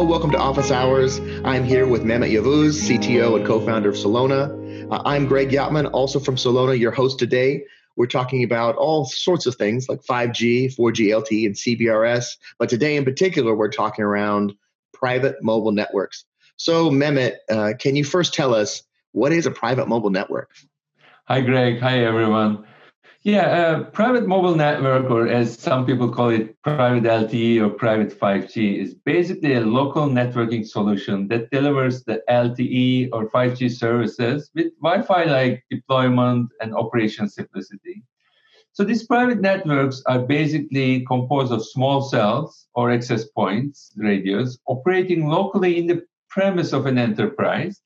Welcome to Office Hours. I'm here with Mehmet Yavuz, CTO and co-founder of Celona. Uh, I'm Greg Yatman, also from Celona, your host today. We're talking about all sorts of things like 5G, 4G LTE, and CBRS. But today in particular, we're talking around private mobile networks. So, Mehmet, uh, can you first tell us what is a private mobile network? Hi, Greg. Hi, everyone. Yeah, uh, private mobile network, or as some people call it, private LTE or private 5G, is basically a local networking solution that delivers the LTE or 5G services with Wi Fi like deployment and operation simplicity. So these private networks are basically composed of small cells or access points, radios, operating locally in the premise of an enterprise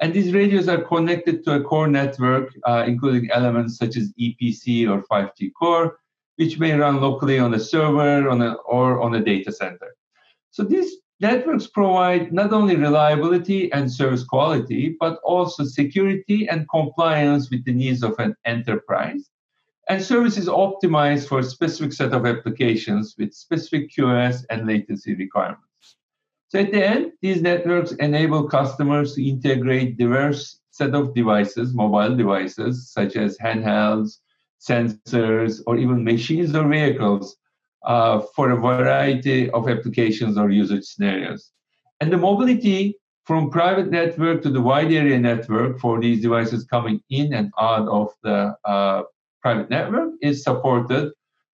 and these radios are connected to a core network, uh, including elements such as EPC or 5G core, which may run locally on a server on a, or on a data center. So these networks provide not only reliability and service quality, but also security and compliance with the needs of an enterprise. And service is optimized for a specific set of applications with specific QoS and latency requirements. So at the end, these networks enable customers to integrate diverse set of devices, mobile devices, such as handhelds, sensors, or even machines or vehicles uh, for a variety of applications or usage scenarios. And the mobility from private network to the wide area network for these devices coming in and out of the uh, private network is supported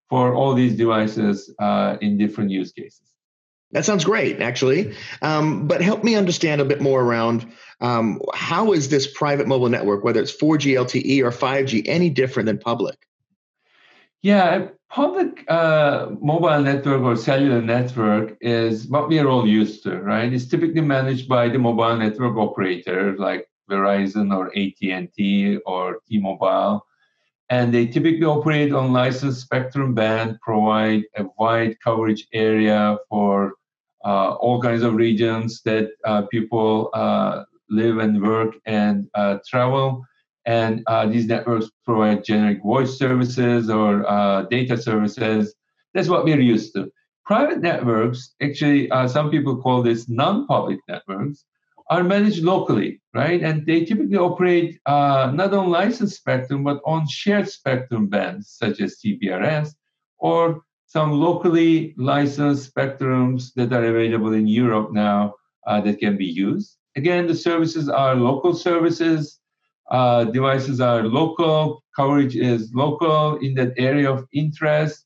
for all these devices uh, in different use cases. That sounds great, actually. Um, but help me understand a bit more around um, how is this private mobile network, whether it's 4G LTE or 5G, any different than public? Yeah, public uh, mobile network or cellular network is what we are all used to, right? It's typically managed by the mobile network operator like Verizon or AT&T or T-Mobile and they typically operate on licensed spectrum band, provide a wide coverage area for uh, all kinds of regions that uh, people uh, live and work and uh, travel. And uh, these networks provide generic voice services or uh, data services. That's what we're used to. Private networks, actually, some people call this non-public networks are managed locally, right? And they typically operate uh, not on licensed spectrum, but on shared spectrum bands, such as CBRS, or some locally licensed spectrums that are available in Europe now uh, that can be used. Again, the services are local services. Uh, devices are local. Coverage is local in that area of interest.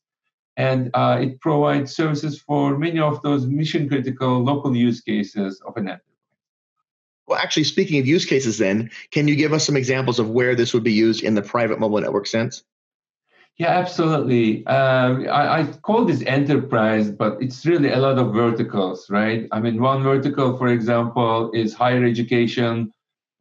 And uh, it provides services for many of those mission critical local use cases of a network. Well, actually, speaking of use cases, then, can you give us some examples of where this would be used in the private mobile network sense? Yeah, absolutely. Um, I, I, call this enterprise, but it's really a lot of verticals, right? I mean, one vertical, for example, is higher education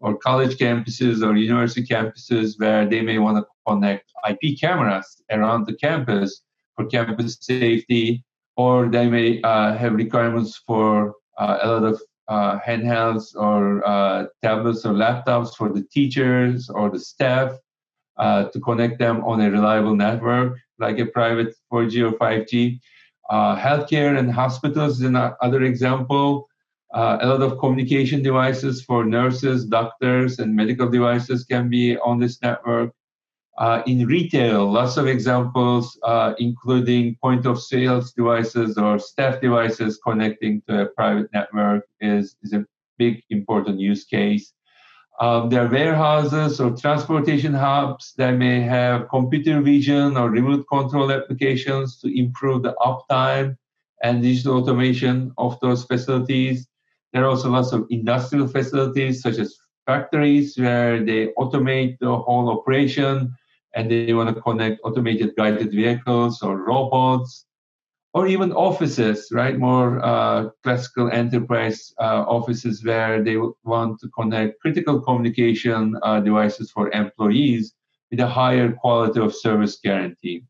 or college campuses or university campuses where they may want to connect IP cameras around the campus for campus safety, or they may uh, have requirements for uh, a lot of uh, handhelds or uh, tablets or laptops for the teachers or the staff uh, to connect them on a reliable network like a private 4G or 5G. Uh, healthcare and hospitals is another example. Uh, a lot of communication devices for nurses, doctors, and medical devices can be on this network. Uh, in retail, lots of examples, uh, including point of sales devices or staff devices connecting to a private network is, is a big important use case. Um, there are warehouses or transportation hubs that may have computer vision or remote control applications to improve the uptime and digital automation of those facilities. There are also lots of industrial facilities such as factories where they automate the whole operation and they want to connect automated guided vehicles or robots or even offices, right? More uh, classical enterprise uh, offices where they want to connect critical communication uh, devices for employees with a higher quality of service guarantee.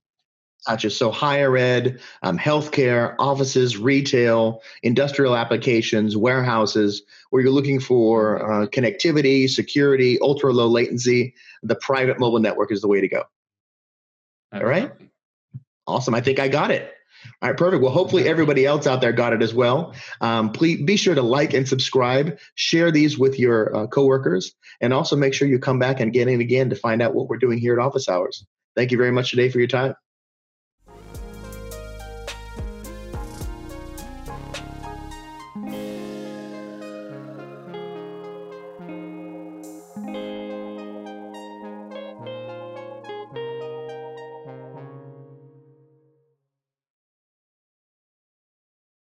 Gotcha. So higher ed, um, healthcare, offices, retail, industrial applications, warehouses, where you're looking for uh, connectivity, security, ultra low latency, the private mobile network is the way to go. All right. Awesome. I think I got it. All right, perfect. Well, hopefully everybody else out there got it as well. Um, please be sure to like and subscribe, share these with your uh, coworkers, and also make sure you come back and get in again to find out what we're doing here at Office Hours. Thank you very much today for your time.